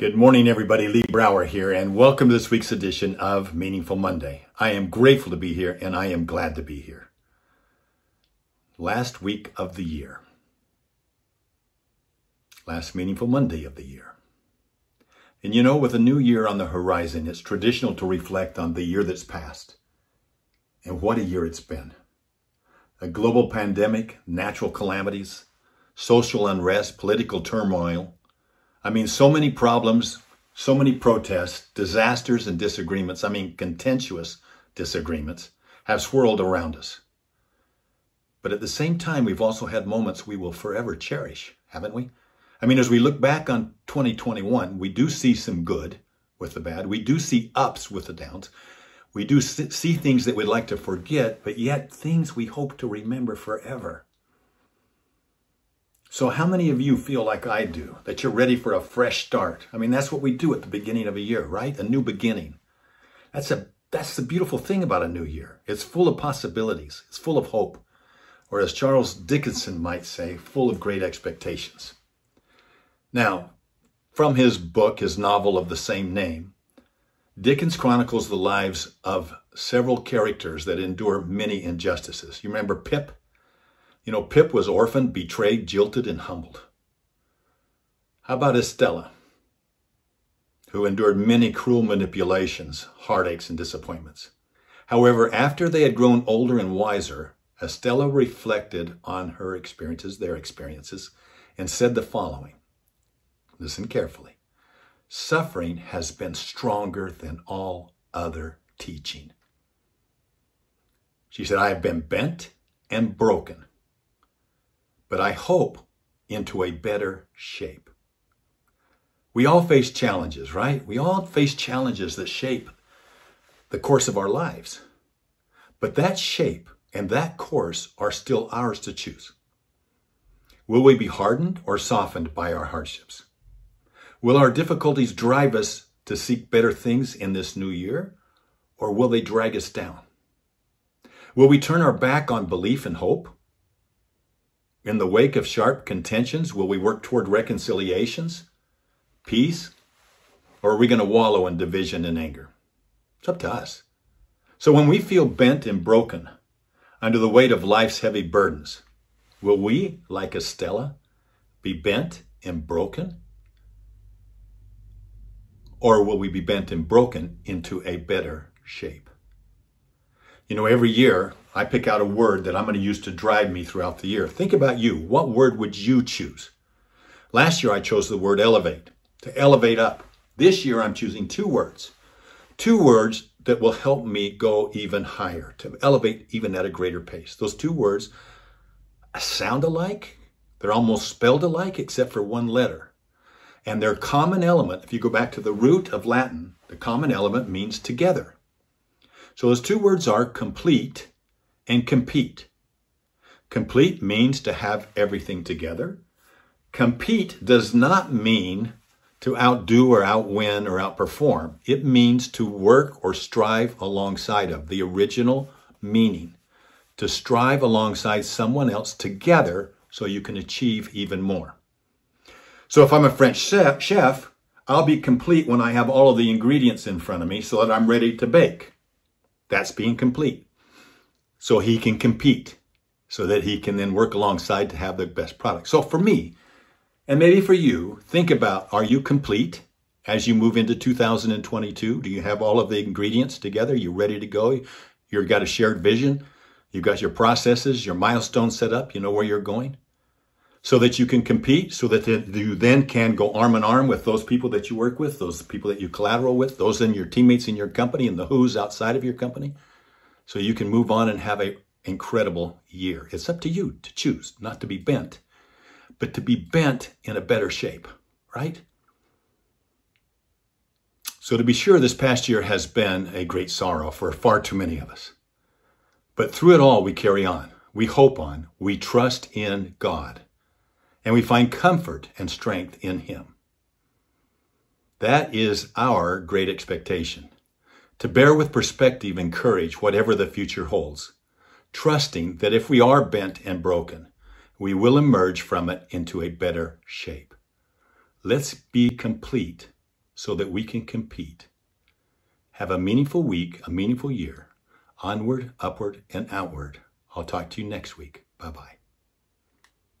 Good morning, everybody. Lee Brower here, and welcome to this week's edition of Meaningful Monday. I am grateful to be here, and I am glad to be here. Last week of the year. Last Meaningful Monday of the year. And you know, with a new year on the horizon, it's traditional to reflect on the year that's passed. And what a year it's been. A global pandemic, natural calamities, social unrest, political turmoil, I mean, so many problems, so many protests, disasters, and disagreements, I mean, contentious disagreements, have swirled around us. But at the same time, we've also had moments we will forever cherish, haven't we? I mean, as we look back on 2021, we do see some good with the bad. We do see ups with the downs. We do see things that we'd like to forget, but yet things we hope to remember forever. So, how many of you feel like I do, that you're ready for a fresh start? I mean, that's what we do at the beginning of a year, right? A new beginning. That's a that's the beautiful thing about a new year. It's full of possibilities. It's full of hope. Or as Charles Dickinson might say, full of great expectations. Now, from his book, his novel of the same name, Dickens chronicles the lives of several characters that endure many injustices. You remember Pip? You know, Pip was orphaned, betrayed, jilted, and humbled. How about Estella, who endured many cruel manipulations, heartaches, and disappointments? However, after they had grown older and wiser, Estella reflected on her experiences, their experiences, and said the following Listen carefully. Suffering has been stronger than all other teaching. She said, I have been bent and broken but I hope into a better shape. We all face challenges, right? We all face challenges that shape the course of our lives. But that shape and that course are still ours to choose. Will we be hardened or softened by our hardships? Will our difficulties drive us to seek better things in this new year, or will they drag us down? Will we turn our back on belief and hope? In the wake of sharp contentions, will we work toward reconciliations, peace, or are we going to wallow in division and anger? It's up to us. So when we feel bent and broken under the weight of life's heavy burdens, will we, like Estella, be bent and broken? Or will we be bent and broken into a better shape? You know, every year I pick out a word that I'm going to use to drive me throughout the year. Think about you. What word would you choose? Last year I chose the word elevate, to elevate up. This year I'm choosing two words. Two words that will help me go even higher, to elevate even at a greater pace. Those two words sound alike. They're almost spelled alike except for one letter. And their common element, if you go back to the root of Latin, the common element means together. So those two words are complete and compete. Complete means to have everything together. Compete does not mean to outdo or outwin or outperform. It means to work or strive alongside of the original meaning, to strive alongside someone else together so you can achieve even more. So if I'm a French chef, I'll be complete when I have all of the ingredients in front of me so that I'm ready to bake. That's being complete. So he can compete, so that he can then work alongside to have the best product. So for me, and maybe for you, think about are you complete as you move into 2022? Do you have all of the ingredients together? You ready to go? You've got a shared vision. You've got your processes, your milestones set up. You know where you're going so that you can compete, so that you then can go arm in arm with those people that you work with, those people that you collateral with, those in your teammates in your company, and the who's outside of your company, so you can move on and have an incredible year. It's up to you to choose, not to be bent, but to be bent in a better shape, right? So, to be sure, this past year has been a great sorrow for far too many of us. But through it all, we carry on, we hope on, we trust in God and we find comfort and strength in Him. That is our great expectation to bear with perspective and courage whatever the future holds, trusting that if we are bent and broken, we will emerge from it into a better shape. Let's be complete so that we can compete. Have a meaningful week, a meaningful year. Onward, upward, and outward. I'll talk to you next week. Bye bye.